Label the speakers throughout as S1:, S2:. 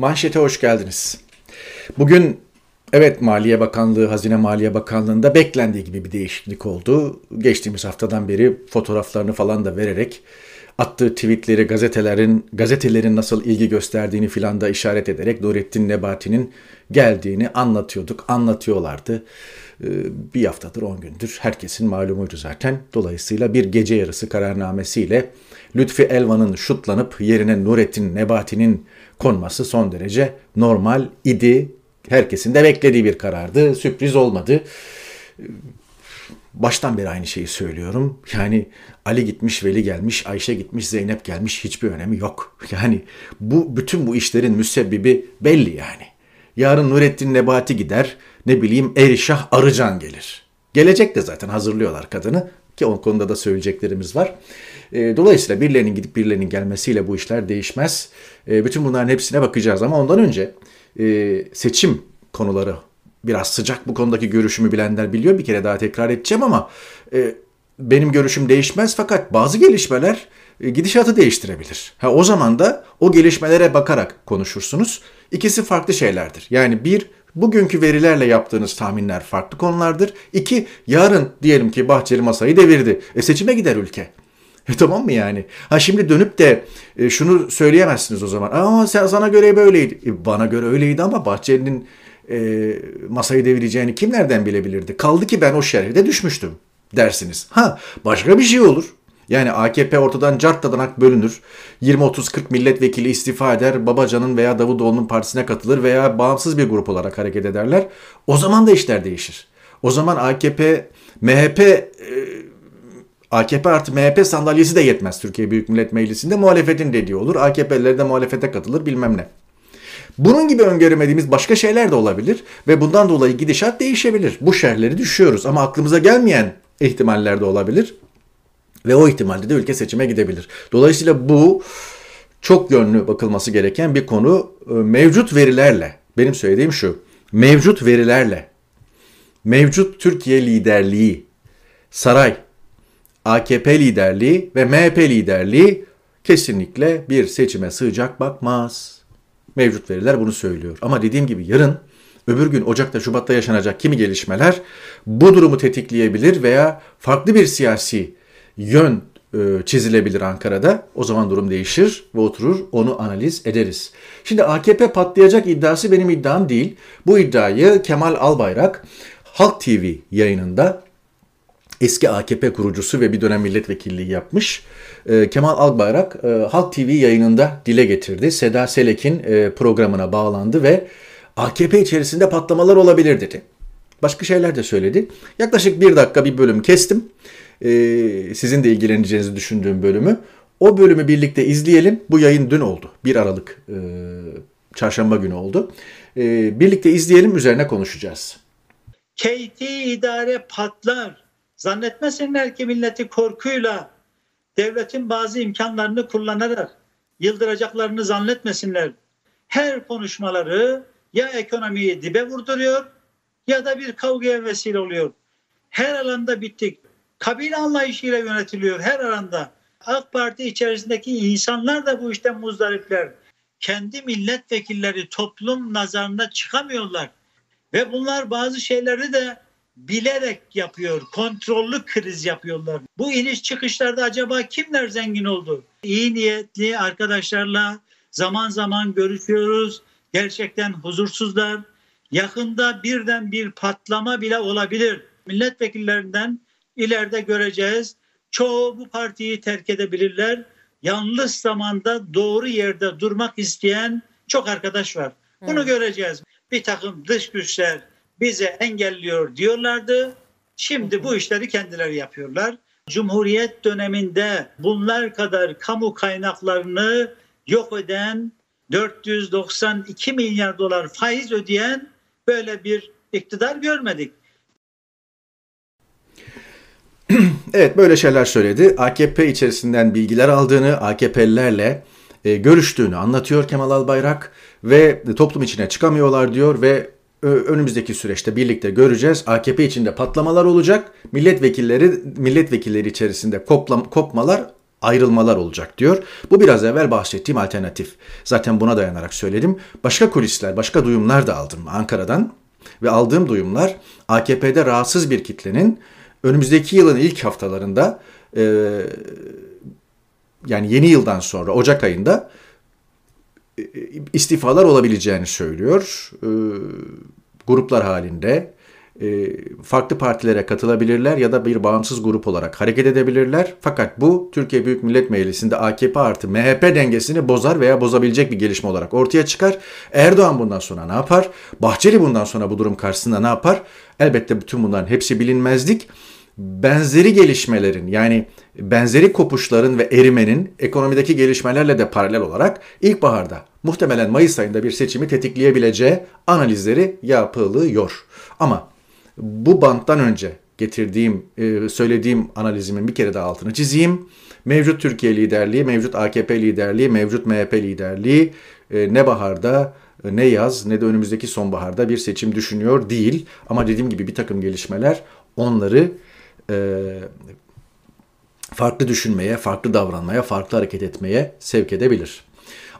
S1: Manşete hoş geldiniz. Bugün evet Maliye Bakanlığı, Hazine Maliye Bakanlığı'nda beklendiği gibi bir değişiklik oldu. Geçtiğimiz haftadan beri fotoğraflarını falan da vererek attığı tweetleri gazetelerin gazetelerin nasıl ilgi gösterdiğini filan da işaret ederek Nurettin Nebati'nin geldiğini anlatıyorduk, anlatıyorlardı. Ee, bir haftadır, on gündür herkesin malumuydu zaten. Dolayısıyla bir gece yarısı kararnamesiyle Lütfi Elvan'ın şutlanıp yerine Nurettin Nebati'nin konması son derece normal idi. Herkesin de beklediği bir karardı. Sürpriz olmadı. Baştan beri aynı şeyi söylüyorum. Yani Ali gitmiş, Veli gelmiş, Ayşe gitmiş, Zeynep gelmiş hiçbir önemi yok. Yani bu bütün bu işlerin müsebbibi belli yani. Yarın Nurettin Nebati gider, ne bileyim Erişah Arıcan gelir. Gelecek de zaten hazırlıyorlar kadını ki o konuda da söyleyeceklerimiz var. E, dolayısıyla birilerinin gidip birilerinin gelmesiyle bu işler değişmez. E, bütün bunların hepsine bakacağız ama ondan önce e, seçim konuları biraz sıcak bu konudaki görüşümü bilenler biliyor. Bir kere daha tekrar edeceğim ama benim görüşüm değişmez fakat bazı gelişmeler gidişatı değiştirebilir. Ha, o zaman da o gelişmelere bakarak konuşursunuz. İkisi farklı şeylerdir. Yani bir bugünkü verilerle yaptığınız tahminler farklı konulardır. İki yarın diyelim ki Bahçeli masayı devirdi. E seçime gider ülke. E tamam mı yani? Ha şimdi dönüp de e, şunu söyleyemezsiniz o zaman. Aa sen sana göre böyleydi. E, bana göre öyleydi ama Bahçeli'nin e, masayı devireceğini kim nereden bilebilirdi? Kaldı ki ben o şerhede düşmüştüm dersiniz. Ha başka bir şey olur. Yani AKP ortadan cart dadanak bölünür. 20-30-40 milletvekili istifa eder. Babacan'ın veya Davutoğlu'nun partisine katılır veya bağımsız bir grup olarak hareket ederler. O zaman da işler değişir. O zaman AKP, MHP e, AKP artı MHP sandalyesi de yetmez Türkiye Büyük Millet Meclisi'nde. Muhalefetin dediği olur. AKP'liler de muhalefete katılır bilmem ne. Bunun gibi öngöremediğimiz başka şeyler de olabilir ve bundan dolayı gidişat değişebilir. Bu şerhleri düşüyoruz ama aklımıza gelmeyen ihtimaller de olabilir. Ve o ihtimalde de ülke seçime gidebilir. Dolayısıyla bu çok yönlü bakılması gereken bir konu. Ee, mevcut verilerle, benim söylediğim şu, mevcut verilerle, mevcut Türkiye liderliği, saray, AKP liderliği ve MHP liderliği kesinlikle bir seçime sığacak bakmaz. Mevcut veriler bunu söylüyor. Ama dediğim gibi yarın öbür gün Ocak'ta Şubat'ta yaşanacak kimi gelişmeler bu durumu tetikleyebilir veya farklı bir siyasi yön e, çizilebilir Ankara'da. O zaman durum değişir ve oturur onu analiz ederiz. Şimdi AKP patlayacak iddiası benim iddiam değil. Bu iddiayı Kemal Albayrak Halk TV yayınında eski AKP kurucusu ve bir dönem milletvekilliği yapmış. E, Kemal Albayrak e, Halk TV yayınında dile getirdi. Seda Selek'in programına bağlandı ve AKP içerisinde patlamalar olabilir dedi. Başka şeyler de söyledi. Yaklaşık bir dakika bir bölüm kestim e, sizin de ilgileneceğinizi düşündüğüm bölümü. O bölümü birlikte izleyelim. Bu yayın dün oldu. 1 Aralık e, çarşamba günü oldu. E, birlikte izleyelim üzerine konuşacağız.
S2: Keyti idare patlar. Zannetmesinler ki milleti korkuyla devletin bazı imkanlarını kullanarak yıldıracaklarını zannetmesinler. Her konuşmaları ya ekonomiyi dibe vurduruyor ya da bir kavgaya vesile oluyor. Her alanda bittik kabile anlayışıyla yönetiliyor her alanda. AK Parti içerisindeki insanlar da bu işten muzdaripler. Kendi milletvekilleri toplum nazarına çıkamıyorlar. Ve bunlar bazı şeyleri de bilerek yapıyor. Kontrollü kriz yapıyorlar. Bu iniş çıkışlarda acaba kimler zengin oldu? İyi niyetli arkadaşlarla zaman zaman görüşüyoruz. Gerçekten huzursuzlar. Yakında birden bir patlama bile olabilir. Milletvekillerinden ileride göreceğiz. Çoğu bu partiyi terk edebilirler. Yanlış zamanda doğru yerde durmak isteyen çok arkadaş var. Bunu hmm. göreceğiz. Bir takım dış güçler bize engelliyor diyorlardı. Şimdi bu işleri kendileri yapıyorlar. Cumhuriyet döneminde bunlar kadar kamu kaynaklarını yok eden 492 milyar dolar faiz ödeyen böyle bir iktidar görmedik.
S1: evet böyle şeyler söyledi. AKP içerisinden bilgiler aldığını, AKP'lilerle e, görüştüğünü anlatıyor Kemal Albayrak ve toplum içine çıkamıyorlar diyor ve önümüzdeki süreçte birlikte göreceğiz. AKP içinde patlamalar olacak. Milletvekilleri milletvekilleri içerisinde koplam, kopmalar ayrılmalar olacak diyor. Bu biraz evvel bahsettiğim alternatif. Zaten buna dayanarak söyledim. Başka kulisler, başka duyumlar da aldım Ankara'dan. Ve aldığım duyumlar AKP'de rahatsız bir kitlenin önümüzdeki yılın ilk haftalarında e, yani yeni yıldan sonra Ocak ayında e, istifalar olabileceğini söylüyor. E, gruplar halinde e, farklı partilere katılabilirler ya da bir bağımsız grup olarak hareket edebilirler. Fakat bu Türkiye Büyük Millet Meclisi'nde AKP artı MHP dengesini bozar veya bozabilecek bir gelişme olarak ortaya çıkar. Erdoğan bundan sonra ne yapar? Bahçeli bundan sonra bu durum karşısında ne yapar? Elbette bütün bunların hepsi bilinmezlik. Benzeri gelişmelerin yani benzeri kopuşların ve erimenin ekonomideki gelişmelerle de paralel olarak ilkbaharda muhtemelen Mayıs ayında bir seçimi tetikleyebileceği analizleri yapılıyor. Ama bu banttan önce getirdiğim, e, söylediğim analizimin bir kere daha altını çizeyim. Mevcut Türkiye liderliği, mevcut AKP liderliği, mevcut MHP liderliği e, ne baharda e, ne yaz ne de önümüzdeki sonbaharda bir seçim düşünüyor değil. Ama dediğim gibi bir takım gelişmeler onları farklı düşünmeye, farklı davranmaya, farklı hareket etmeye sevk edebilir.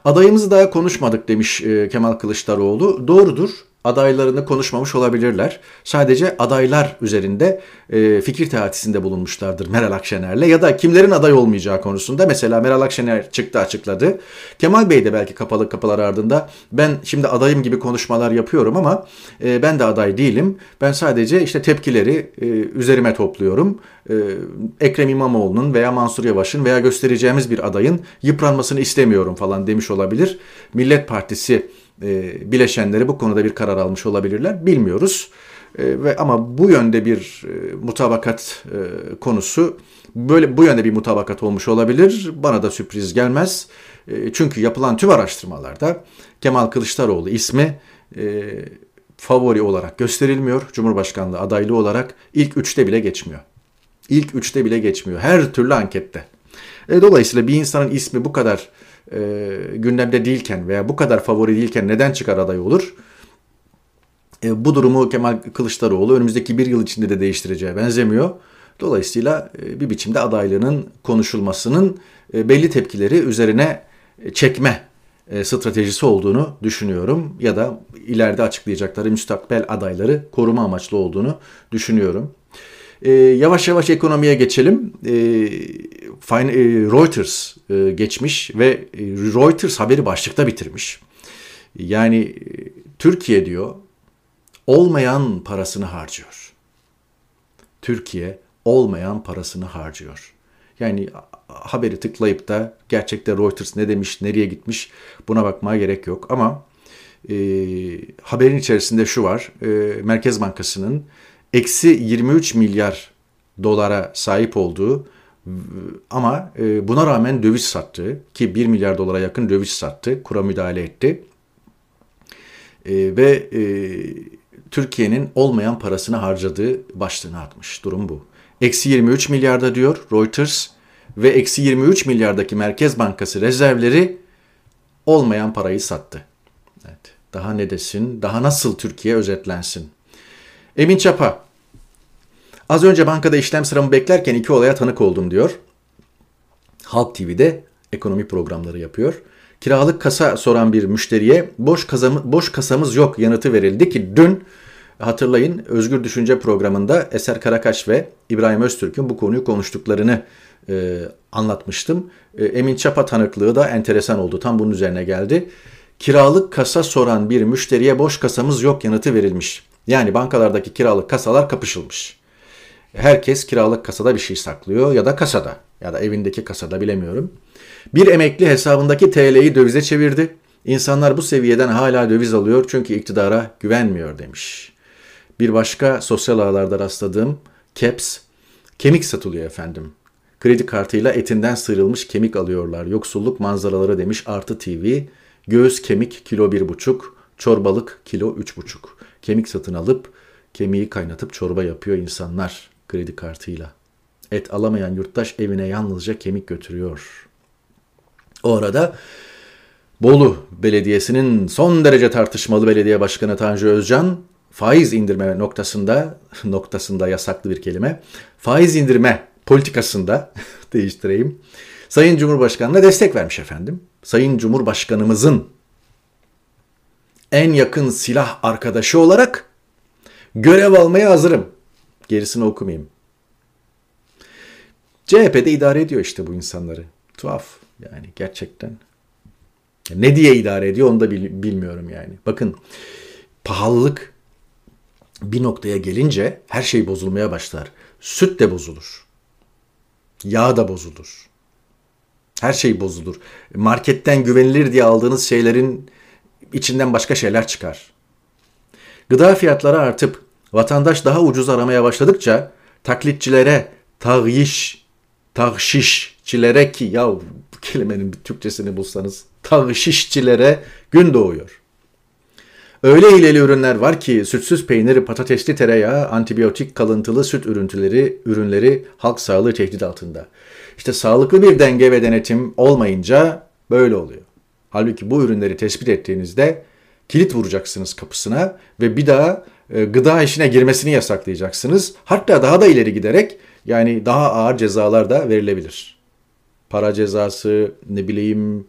S1: Adayımızı daha konuşmadık demiş Kemal Kılıçdaroğlu. Doğrudur adaylarını konuşmamış olabilirler. Sadece adaylar üzerinde e, fikir teatisinde bulunmuşlardır Meral Akşener'le ya da kimlerin aday olmayacağı konusunda. Mesela Meral Akşener çıktı açıkladı. Kemal Bey de belki kapalı kapılar ardında ben şimdi adayım gibi konuşmalar yapıyorum ama e, ben de aday değilim. Ben sadece işte tepkileri e, üzerime topluyorum. E, Ekrem İmamoğlu'nun veya Mansur Yavaş'ın veya göstereceğimiz bir adayın yıpranmasını istemiyorum falan demiş olabilir. Millet Partisi e, bileşenleri bu konuda bir karar almış olabilirler. Bilmiyoruz. E, ve ama bu yönde bir e, mutabakat e, konusu böyle bu yönde bir mutabakat olmuş olabilir. Bana da sürpriz gelmez. E, çünkü yapılan tüm araştırmalarda Kemal Kılıçdaroğlu ismi e, favori olarak gösterilmiyor. Cumhurbaşkanlığı adaylığı olarak ilk üçte bile geçmiyor. İlk üçte bile geçmiyor. Her türlü ankette. E, dolayısıyla bir insanın ismi bu kadar e, gündemde değilken veya bu kadar favori değilken neden çıkar aday olur? E, bu durumu Kemal Kılıçdaroğlu önümüzdeki bir yıl içinde de değiştireceğe benzemiyor. Dolayısıyla e, bir biçimde adaylığının konuşulmasının e, belli tepkileri üzerine çekme e, stratejisi olduğunu düşünüyorum. Ya da ileride açıklayacakları müstakbel adayları koruma amaçlı olduğunu düşünüyorum. E, yavaş yavaş ekonomiye geçelim. E, e, Reuters e, geçmiş ve e, Reuters haberi başlıkta bitirmiş. Yani e, Türkiye diyor olmayan parasını harcıyor. Türkiye olmayan parasını harcıyor. Yani haberi tıklayıp da gerçekte Reuters ne demiş, nereye gitmiş buna bakmaya gerek yok. Ama e, haberin içerisinde şu var. E, Merkez Bankası'nın eksi 23 milyar dolara sahip olduğu ama e, buna rağmen döviz sattı ki 1 milyar dolara yakın döviz sattı, kura müdahale etti. E, ve e, Türkiye'nin olmayan parasını harcadığı başlığını atmış. Durum bu. Eksi 23 milyarda diyor Reuters ve eksi 23 milyardaki Merkez Bankası rezervleri olmayan parayı sattı. Evet. Daha ne desin? Daha nasıl Türkiye özetlensin? Emin Çapa. Az önce bankada işlem sıramı beklerken iki olaya tanık oldum diyor. Halk TV'de ekonomi programları yapıyor. Kiralık kasa soran bir müşteriye boş, kazamı, boş kasamız yok yanıtı verildi ki dün hatırlayın Özgür Düşünce programında Eser Karakaş ve İbrahim Öztürk'ün bu konuyu konuştuklarını e, anlatmıştım. E, Emin Çapa tanıklığı da enteresan oldu. Tam bunun üzerine geldi. Kiralık kasa soran bir müşteriye boş kasamız yok yanıtı verilmiş. Yani bankalardaki kiralık kasalar kapışılmış. Herkes kiralık kasada bir şey saklıyor ya da kasada ya da evindeki kasada bilemiyorum. Bir emekli hesabındaki TL'yi dövize çevirdi. İnsanlar bu seviyeden hala döviz alıyor çünkü iktidara güvenmiyor demiş. Bir başka sosyal ağlarda rastladığım caps kemik satılıyor efendim. Kredi kartıyla etinden sıyrılmış kemik alıyorlar. Yoksulluk manzaraları demiş Artı TV. Göğüs kemik kilo bir buçuk, çorbalık kilo üç buçuk. Kemik satın alıp kemiği kaynatıp çorba yapıyor insanlar kredi kartıyla. Et alamayan yurttaş evine yalnızca kemik götürüyor. O arada Bolu Belediyesi'nin son derece tartışmalı belediye başkanı Tanju Özcan faiz indirme noktasında noktasında yasaklı bir kelime. Faiz indirme politikasında değiştireyim. Sayın Cumhurbaşkanı'na destek vermiş efendim. Sayın Cumhurbaşkanımızın en yakın silah arkadaşı olarak görev almaya hazırım. Gerisini okumayayım. CHP'de idare ediyor işte bu insanları. Tuhaf yani gerçekten. Ne diye idare ediyor onu da bilmiyorum yani. Bakın pahalılık bir noktaya gelince her şey bozulmaya başlar. Süt de bozulur. Yağ da bozulur. Her şey bozulur. Marketten güvenilir diye aldığınız şeylerin içinden başka şeyler çıkar. Gıda fiyatları artıp vatandaş daha ucuz aramaya başladıkça taklitçilere, tağyiş, tağşişçilere ki ya bu kelimenin bir Türkçesini bulsanız tağşişçilere gün doğuyor. Öyle hileli ürünler var ki sütsüz peynir, patatesli tereyağı, antibiyotik kalıntılı süt ürüntüleri, ürünleri halk sağlığı tehdit altında. İşte sağlıklı bir denge ve denetim olmayınca böyle oluyor. Halbuki bu ürünleri tespit ettiğinizde kilit vuracaksınız kapısına ve bir daha gıda işine girmesini yasaklayacaksınız. Hatta daha da ileri giderek yani daha ağır cezalar da verilebilir. Para cezası, ne bileyim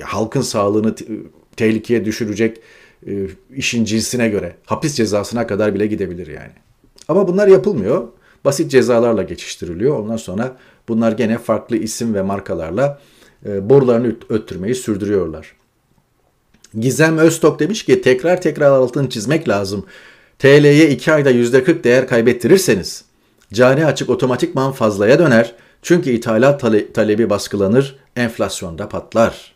S1: halkın sağlığını tehlikeye düşürecek e, işin cinsine göre hapis cezasına kadar bile gidebilir yani. Ama bunlar yapılmıyor. Basit cezalarla geçiştiriliyor. Ondan sonra bunlar gene farklı isim ve markalarla e, borularını öttürmeyi sürdürüyorlar. Gizem Öztok demiş ki tekrar tekrar altını çizmek lazım. TL'ye 2 ayda %40 değer kaybettirirseniz cari açık otomatikman fazlaya döner. Çünkü ithalat tale- talebi baskılanır, enflasyonda patlar.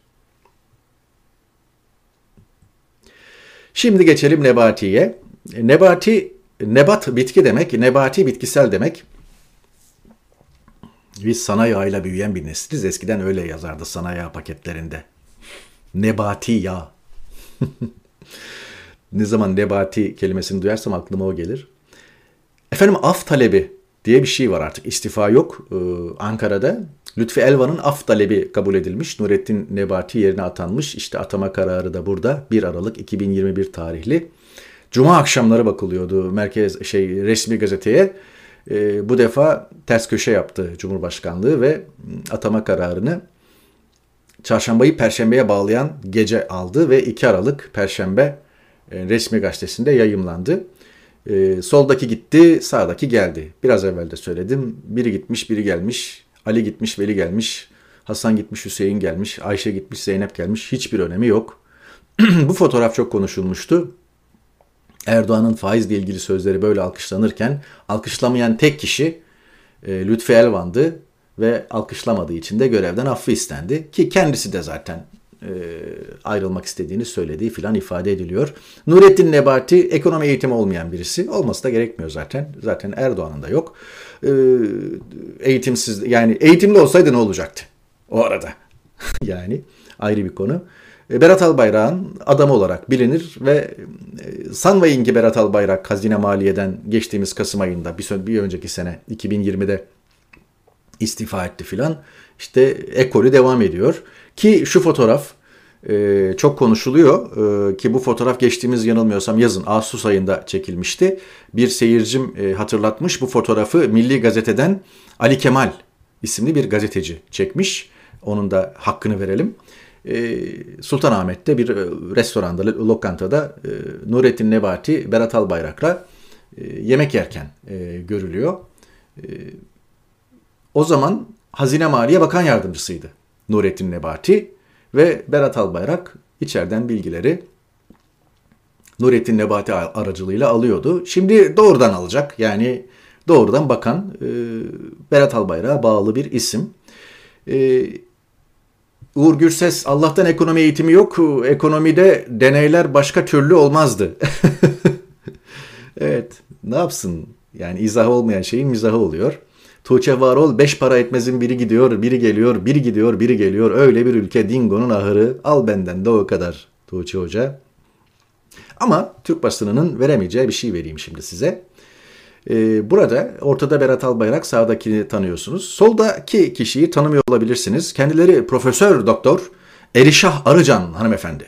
S1: Şimdi geçelim nebatiye. Nebati, nebat bitki demek, nebati bitkisel demek. Biz sana yağıyla büyüyen bir nesiliz. Eskiden öyle yazardı sana yağ paketlerinde. Nebati yağ. ne zaman nebati kelimesini duyarsam aklıma o gelir. Efendim af talebi diye bir şey var artık. İstifa yok ee, Ankara'da. Lütfi Elvan'ın af talebi kabul edilmiş. Nurettin Nebati yerine atanmış. İşte atama kararı da burada. 1 Aralık 2021 tarihli. Cuma akşamları bakılıyordu merkez şey resmi gazeteye. Ee, bu defa ters köşe yaptı Cumhurbaşkanlığı ve atama kararını çarşambayı perşembeye bağlayan gece aldı ve 2 Aralık perşembe e, resmi gazetesinde yayımlandı. E, soldaki gitti, sağdaki geldi. Biraz evvel de söyledim. Biri gitmiş, biri gelmiş. Ali gitmiş, Veli gelmiş. Hasan gitmiş, Hüseyin gelmiş. Ayşe gitmiş, Zeynep gelmiş. Hiçbir önemi yok. Bu fotoğraf çok konuşulmuştu. Erdoğan'ın faizle ilgili sözleri böyle alkışlanırken alkışlamayan tek kişi e, Lütfi Elvan'dı ve alkışlamadığı için de görevden affı istendi. Ki kendisi de zaten e, ayrılmak istediğini söylediği filan ifade ediliyor. Nurettin Nebati ekonomi eğitimi olmayan birisi. Olması da gerekmiyor zaten. Zaten Erdoğan'ın da yok. E, eğitimsiz yani eğitimli olsaydı ne olacaktı o arada? yani ayrı bir konu. E, Berat Albayrak'ın adamı olarak bilinir ve e, sanmayın ki Berat Albayrak Hazine Maliye'den geçtiğimiz Kasım ayında bir, bir önceki sene 2020'de istifa etti filan. İşte ekolü devam ediyor. Ki şu fotoğraf e, çok konuşuluyor e, ki bu fotoğraf geçtiğimiz yanılmıyorsam yazın Ağustos ayında çekilmişti. Bir seyircim e, hatırlatmış bu fotoğrafı Milli Gazete'den Ali Kemal isimli bir gazeteci çekmiş. Onun da hakkını verelim. E, Sultanahmet'te bir e, restoranda, lokantada e, Nurettin Nebati, Berat Albayrak'la yemek yerken görülüyor. E, o zaman Hazine Maliye Bakan Yardımcısıydı Nurettin Nebati ve Berat Albayrak içeriden bilgileri Nurettin Nebati aracılığıyla alıyordu. Şimdi doğrudan alacak. Yani doğrudan bakan e, Berat Albayrak'a bağlı bir isim. E, Uğur Gürses Allah'tan ekonomi eğitimi yok. Ekonomide deneyler başka türlü olmazdı. evet ne yapsın? Yani izah olmayan şeyin mizahı oluyor. Tuğçe Varol beş para etmezin biri gidiyor, biri geliyor, biri gidiyor, biri geliyor. Öyle bir ülke Dingo'nun ahırı. Al benden de o kadar Tuğçe Hoca. Ama Türk basınının veremeyeceği bir şey vereyim şimdi size. Ee, burada ortada Berat Albayrak, sağdakini tanıyorsunuz. Soldaki kişiyi tanımıyor olabilirsiniz. Kendileri Profesör Doktor Erişah Arıcan hanımefendi.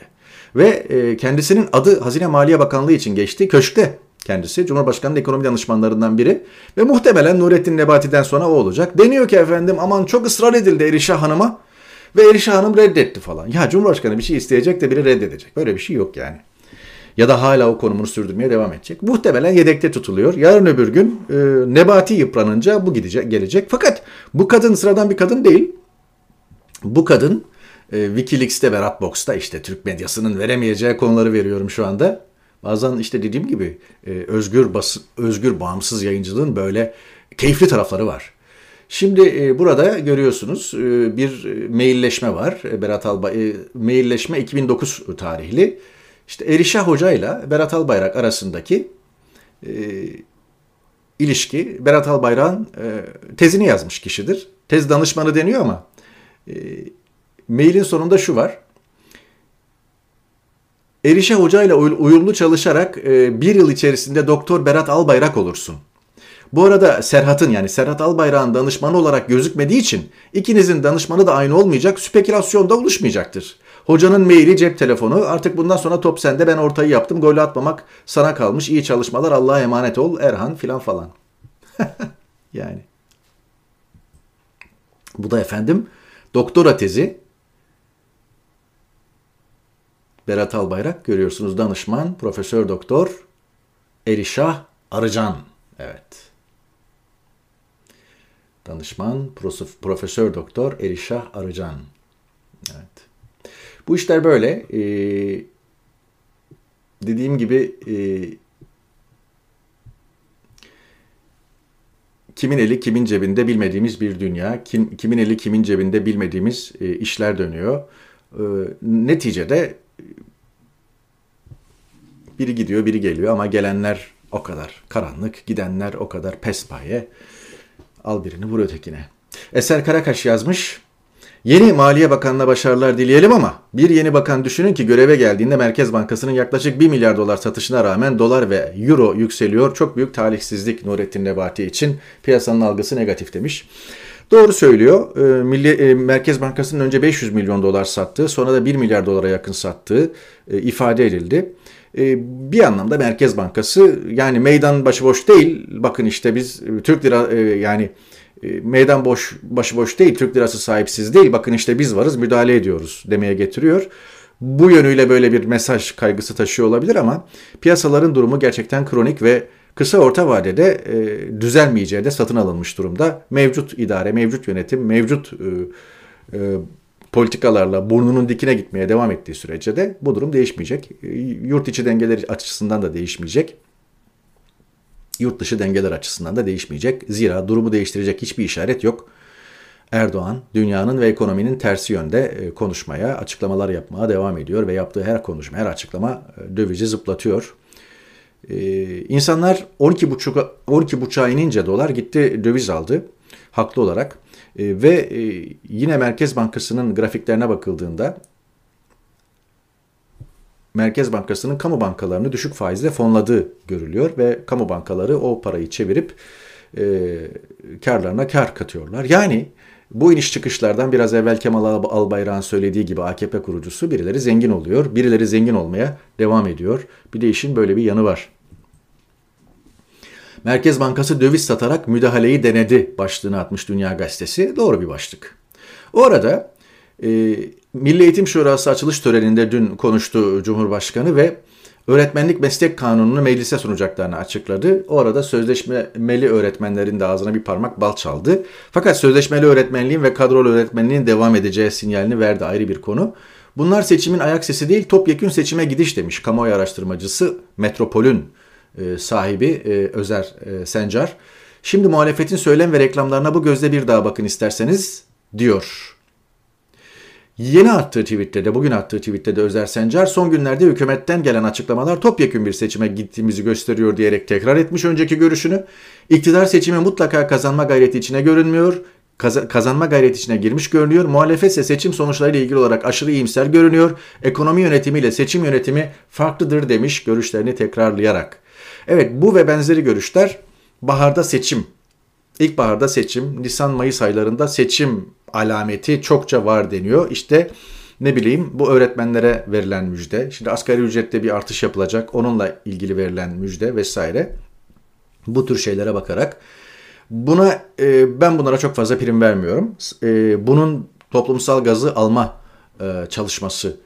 S1: Ve e, kendisinin adı Hazine Maliye Bakanlığı için geçti. Köşkte kendisi. Cumhurbaşkanı'nın ekonomi danışmanlarından biri. Ve muhtemelen Nurettin Nebati'den sonra o olacak. Deniyor ki efendim aman çok ısrar edildi Erişah Hanım'a. Ve Erişah Hanım reddetti falan. Ya Cumhurbaşkanı bir şey isteyecek de biri reddedecek. Böyle bir şey yok yani. Ya da hala o konumunu sürdürmeye devam edecek. Muhtemelen yedekte tutuluyor. Yarın öbür gün e, Nebati yıpranınca bu gidecek, gelecek. Fakat bu kadın sıradan bir kadın değil. Bu kadın e, Wikileaks'te ve Rapbox'ta işte Türk medyasının veremeyeceği konuları veriyorum şu anda. Bazen işte dediğim gibi e, özgür bas, özgür bağımsız yayıncılığın böyle keyifli tarafları var. Şimdi e, burada görüyorsunuz e, bir mailleşme var. Berat Albay e, mailleşme 2009 tarihli. İşte Erişah Hoca ile Berat Albayrak arasındaki e, ilişki Berat Albayrak'ın e, tezini yazmış kişidir. Tez danışmanı deniyor ama e, mailin sonunda şu var. Erişe Hoca ile uyumlu çalışarak e, bir yıl içerisinde Doktor Berat Albayrak olursun. Bu arada Serhat'ın yani Serhat Albayrak'ın danışmanı olarak gözükmediği için ikinizin danışmanı da aynı olmayacak, spekülasyon da oluşmayacaktır. Hocanın maili, cep telefonu artık bundan sonra top sende ben ortayı yaptım golü atmamak sana kalmış iyi çalışmalar Allah'a emanet ol Erhan filan falan. yani. Bu da efendim doktora tezi Berat Albayrak görüyorsunuz danışman Profesör Doktor Erişah Arıcan. Evet. Danışman Profesör Doktor Erişah Arıcan. Evet. Bu işler böyle. Ee, dediğim gibi e, kimin eli kimin cebinde bilmediğimiz bir dünya. Kim, kimin eli kimin cebinde bilmediğimiz e, işler dönüyor. E, neticede biri gidiyor biri geliyor ama gelenler o kadar karanlık, gidenler o kadar pespaye. Al birini vur ötekine. Eser Karakaş yazmış. Yeni Maliye Bakanı'na başarılar dileyelim ama bir yeni bakan düşünün ki göreve geldiğinde Merkez Bankası'nın yaklaşık 1 milyar dolar satışına rağmen dolar ve euro yükseliyor. Çok büyük talihsizlik Nurettin Nebati için. Piyasanın algısı negatif demiş. Doğru söylüyor. E, Milli, e, Merkez Bankası'nın önce 500 milyon dolar sattığı, sonra da 1 milyar dolara yakın sattığı e, ifade edildi. E, bir anlamda Merkez Bankası yani meydan başıboş değil. Bakın işte biz e, Türk lira e, yani e, meydan boş başıboş değil, Türk lirası sahipsiz değil. Bakın işte biz varız, müdahale ediyoruz demeye getiriyor. Bu yönüyle böyle bir mesaj kaygısı taşıyor olabilir ama piyasaların durumu gerçekten kronik ve kısa orta vadede e, düzelmeyeceği de satın alınmış durumda. Mevcut idare, mevcut yönetim, mevcut e, politikalarla burnunun dikine gitmeye devam ettiği sürece de bu durum değişmeyecek. E, yurt içi dengeler açısından da değişmeyecek yurt dışı dengeler açısından da değişmeyecek. Zira durumu değiştirecek hiçbir işaret yok. Erdoğan dünyanın ve ekonominin tersi yönde e, konuşmaya, açıklamalar yapmaya devam ediyor ve yaptığı her konuşma, her açıklama e, dövizi zıplatıyor. Ee, insanlar 12 buçuk 12 buçuğa inince dolar gitti döviz aldı haklı olarak ee, ve e, yine Merkez Bankası'nın grafiklerine bakıldığında Merkez Bankası'nın kamu bankalarını düşük faizle fonladığı görülüyor ve kamu bankaları o parayı çevirip e, karlarına kar katıyorlar. Yani bu iniş çıkışlardan biraz evvel Kemal Albayrak'ın söylediği gibi AKP kurucusu birileri zengin oluyor, birileri zengin olmaya devam ediyor. Bir de işin böyle bir yanı var. Merkez Bankası döviz satarak müdahaleyi denedi başlığını atmış Dünya Gazetesi. Doğru bir başlık. O arada e, Milli Eğitim Şurası açılış töreninde dün konuştu Cumhurbaşkanı ve öğretmenlik meslek kanununu meclise sunacaklarını açıkladı. O arada sözleşmeli öğretmenlerin de ağzına bir parmak bal çaldı. Fakat sözleşmeli öğretmenliğin ve kadrolu öğretmenliğin devam edeceği sinyalini verdi ayrı bir konu. Bunlar seçimin ayak sesi değil topyekün seçime gidiş demiş kamuoyu araştırmacısı Metropol'ün e, sahibi e, Özer e, Sencar. Şimdi muhalefetin söylem ve reklamlarına bu gözle bir daha bakın isterseniz diyor. Yeni attığı tweette de bugün attığı tweette de Özer Sencar son günlerde hükümetten gelen açıklamalar topyekun bir seçime gittiğimizi gösteriyor diyerek tekrar etmiş önceki görüşünü. İktidar seçimi mutlaka kazanma gayreti içine görünmüyor. Kaz- kazanma gayreti içine girmiş görünüyor. Muhalefet ise seçim sonuçlarıyla ilgili olarak aşırı iyimser görünüyor. Ekonomi yönetimiyle seçim yönetimi farklıdır demiş görüşlerini tekrarlayarak. Evet bu ve benzeri görüşler baharda seçim İlkbaharda seçim, Nisan-Mayıs aylarında seçim alameti çokça var deniyor. İşte Ne bileyim bu öğretmenlere verilen müjde. Şimdi asgari ücrette bir artış yapılacak. Onunla ilgili verilen müjde vesaire. Bu tür şeylere bakarak buna e, ben bunlara çok fazla prim vermiyorum. E, bunun toplumsal gazı alma e, çalışması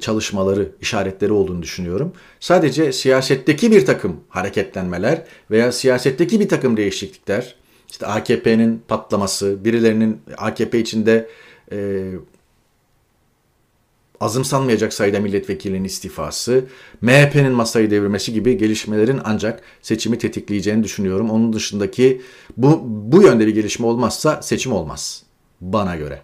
S1: çalışmaları, işaretleri olduğunu düşünüyorum. Sadece siyasetteki bir takım hareketlenmeler veya siyasetteki bir takım değişiklikler, işte AKP'nin patlaması, birilerinin AKP içinde e, azımsanmayacak sayıda milletvekilinin istifası, MHP'nin masayı devirmesi gibi gelişmelerin ancak seçimi tetikleyeceğini düşünüyorum. Onun dışındaki bu, bu yönde bir gelişme olmazsa seçim olmaz bana göre.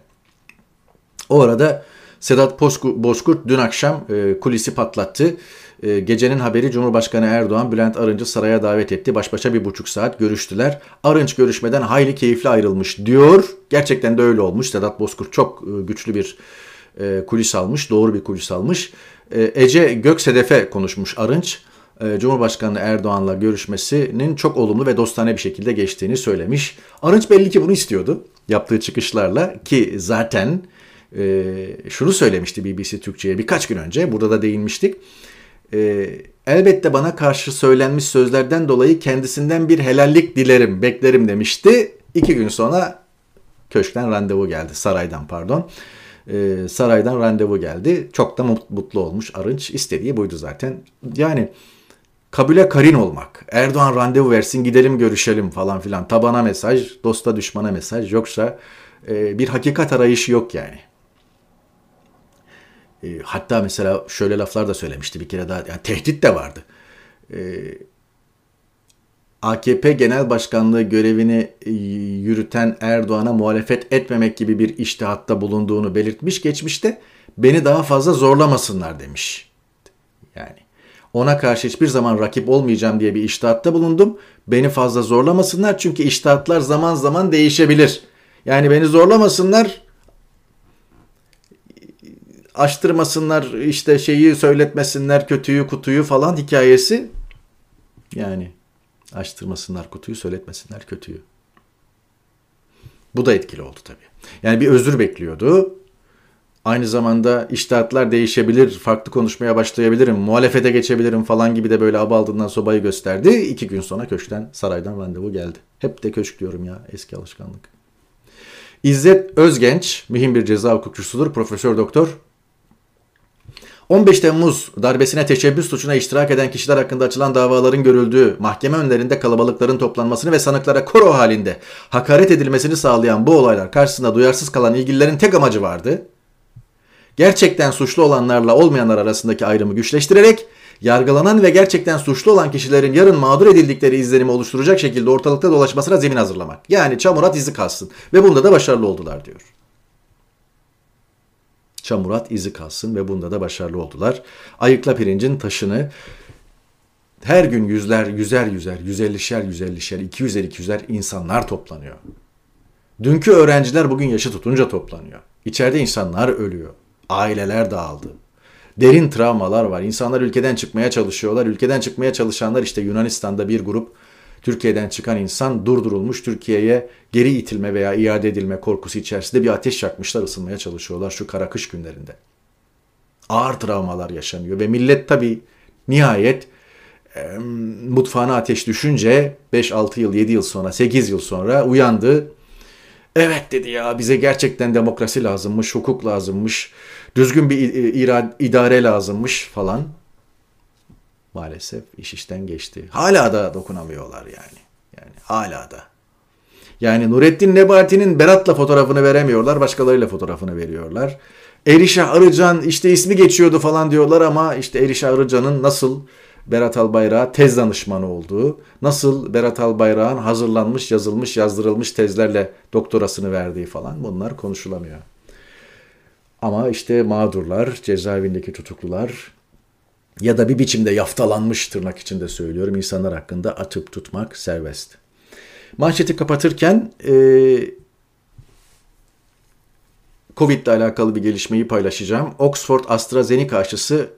S1: O arada Sedat Bozkurt dün akşam e, kulisi patlattı. E, gecenin haberi Cumhurbaşkanı Erdoğan Bülent Arınç'ı saraya davet etti. Baş başa bir buçuk saat görüştüler. Arınç görüşmeden hayli keyifli ayrılmış diyor. Gerçekten de öyle olmuş. Sedat Bozkurt çok e, güçlü bir e, kulis almış. Doğru bir kulis almış. E, Ece Göksedef'e konuşmuş Arınç. Cumhurbaşkanı Erdoğan'la görüşmesinin çok olumlu ve dostane bir şekilde geçtiğini söylemiş. Arınç belli ki bunu istiyordu yaptığı çıkışlarla ki zaten şunu söylemişti BBC Türkçe'ye birkaç gün önce. Burada da değinmiştik. E, elbette bana karşı söylenmiş sözlerden dolayı kendisinden bir helallik dilerim, beklerim demişti. İki gün sonra köşkten randevu geldi. Saraydan pardon. E, saraydan randevu geldi. Çok da mutlu olmuş Arınç. İstediği buydu zaten. Yani kabule karin olmak. Erdoğan randevu versin gidelim görüşelim falan filan. Tabana mesaj, dosta düşmana mesaj. Yoksa e, bir hakikat arayışı yok yani. E, hatta mesela şöyle laflar da söylemişti bir kere daha. Yani tehdit de vardı. E, AKP Genel Başkanlığı görevini e, yürüten Erdoğan'a muhalefet etmemek gibi bir iştihatta bulunduğunu belirtmiş geçmişte. Beni daha fazla zorlamasınlar demiş. Yani ona karşı hiçbir zaman rakip olmayacağım diye bir iştihatta bulundum. Beni fazla zorlamasınlar çünkü iştihatlar zaman zaman değişebilir. Yani beni zorlamasınlar açtırmasınlar işte şeyi söyletmesinler kötüyü kutuyu falan hikayesi yani açtırmasınlar kutuyu söyletmesinler kötüyü. Bu da etkili oldu tabii. Yani bir özür bekliyordu. Aynı zamanda iştahatlar değişebilir, farklı konuşmaya başlayabilirim, muhalefete geçebilirim falan gibi de böyle abaldından sobayı gösterdi. İki gün sonra köşkten, saraydan randevu geldi. Hep de köşk diyorum ya, eski alışkanlık. İzzet Özgenç, mühim bir ceza hukukçusudur, profesör doktor. 15 Temmuz darbesine teşebbüs suçuna iştirak eden kişiler hakkında açılan davaların görüldüğü mahkeme önlerinde kalabalıkların toplanmasını ve sanıklara koro halinde hakaret edilmesini sağlayan bu olaylar karşısında duyarsız kalan ilgililerin tek amacı vardı. Gerçekten suçlu olanlarla olmayanlar arasındaki ayrımı güçleştirerek yargılanan ve gerçekten suçlu olan kişilerin yarın mağdur edildikleri izlenimi oluşturacak şekilde ortalıkta dolaşmasına zemin hazırlamak. Yani çamurat izi kalsın ve bunda da başarılı oldular diyor çamurat izi kalsın ve bunda da başarılı oldular. Ayıkla pirincin taşını her gün yüzler, yüzer yüzer, yüz ellişer, yüz ellişer, iki yüzer, iki yüzer insanlar toplanıyor. Dünkü öğrenciler bugün yaşı tutunca toplanıyor. İçeride insanlar ölüyor. Aileler dağıldı. Derin travmalar var. İnsanlar ülkeden çıkmaya çalışıyorlar. Ülkeden çıkmaya çalışanlar işte Yunanistan'da bir grup Türkiye'den çıkan insan durdurulmuş. Türkiye'ye geri itilme veya iade edilme korkusu içerisinde bir ateş yakmışlar ısınmaya çalışıyorlar şu kara kış günlerinde. Ağır travmalar yaşanıyor ve millet tabii nihayet e, mutfağına ateş düşünce 5-6 yıl, 7 yıl sonra, 8 yıl sonra uyandı. Evet dedi ya bize gerçekten demokrasi lazımmış, hukuk lazımmış, düzgün bir idare lazımmış falan maalesef iş işten geçti. Hala da dokunamıyorlar yani. Yani hala da. Yani Nurettin Nebati'nin Berat'la fotoğrafını veremiyorlar, başkalarıyla fotoğrafını veriyorlar. Erişah Arıcan işte ismi geçiyordu falan diyorlar ama işte Erişah Arıcan'ın nasıl Berat Albayrak'a tez danışmanı olduğu, nasıl Berat Albayrak'ın hazırlanmış, yazılmış, yazdırılmış tezlerle doktorasını verdiği falan bunlar konuşulamıyor. Ama işte mağdurlar, cezaevindeki tutuklular, ya da bir biçimde yaftalanmış tırnak içinde söylüyorum insanlar hakkında atıp tutmak serbest. Manşeti kapatırken e, Covid ile alakalı bir gelişmeyi paylaşacağım. Oxford AstraZeneca aşısı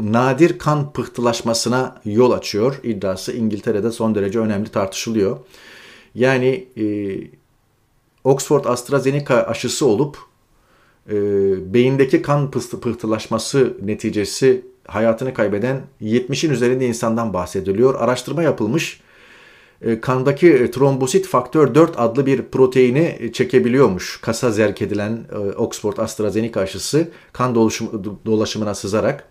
S1: nadir kan pıhtılaşmasına yol açıyor. İddiası İngiltere'de son derece önemli tartışılıyor. Yani e, Oxford AstraZeneca aşısı olup e, beyindeki kan pıhtı, pıhtılaşması neticesi hayatını kaybeden 70'in üzerinde insandan bahsediliyor. Araştırma yapılmış. E, kandaki trombosit faktör 4 adlı bir proteini çekebiliyormuş. Kasa zerk edilen e, Oxford AstraZeneca aşısı kan dolaşım, dolaşımına sızarak.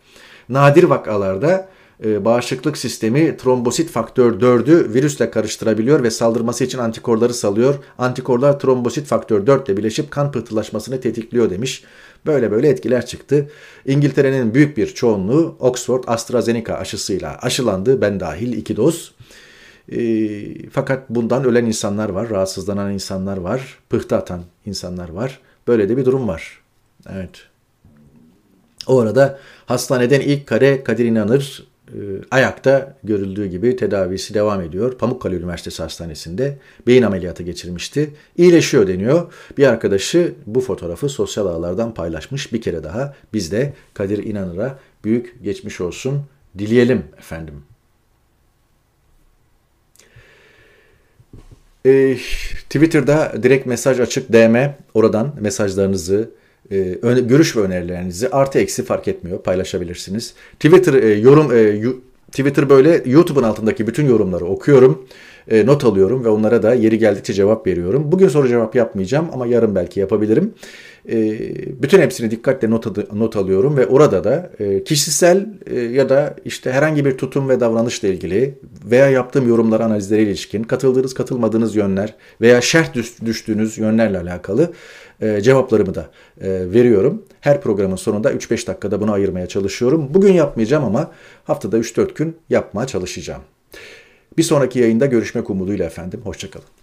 S1: Nadir vakalarda e, bağışıklık sistemi trombosit faktör 4'ü virüsle karıştırabiliyor ve saldırması için antikorları salıyor. Antikorlar trombosit faktör 4 ile birleşip kan pıhtılaşmasını tetikliyor demiş. Böyle böyle etkiler çıktı. İngiltere'nin büyük bir çoğunluğu Oxford AstraZeneca aşısıyla aşılandı. Ben dahil iki doz. E, fakat bundan ölen insanlar var, rahatsızlanan insanlar var, pıhtı atan insanlar var. Böyle de bir durum var. Evet. O arada hastaneden ilk kare Kadir İnanır ayakta görüldüğü gibi tedavisi devam ediyor. Pamukkale Üniversitesi Hastanesi'nde beyin ameliyatı geçirmişti. İyileşiyor deniyor. Bir arkadaşı bu fotoğrafı sosyal ağlardan paylaşmış. Bir kere daha biz de Kadir İnanır'a büyük geçmiş olsun dileyelim efendim. Ee, Twitter'da direkt mesaj açık DM oradan mesajlarınızı e, görüş ve önerilerinizi artı eksi fark etmiyor paylaşabilirsiniz. Twitter e, yorum e, Twitter böyle YouTube'un altındaki bütün yorumları okuyorum, e, not alıyorum ve onlara da yeri geldikçe cevap veriyorum. Bugün soru cevap yapmayacağım ama yarın belki yapabilirim. Bütün hepsini dikkatle not, not alıyorum ve orada da kişisel ya da işte herhangi bir tutum ve davranışla ilgili veya yaptığım yorumlar analizlere ilişkin katıldığınız katılmadığınız yönler veya şerh düştüğünüz yönlerle alakalı e, cevaplarımı da e, veriyorum. Her programın sonunda 3-5 dakikada bunu ayırmaya çalışıyorum. Bugün yapmayacağım ama haftada 3-4 gün yapmaya çalışacağım. Bir sonraki yayında görüşmek umuduyla efendim. Hoşçakalın.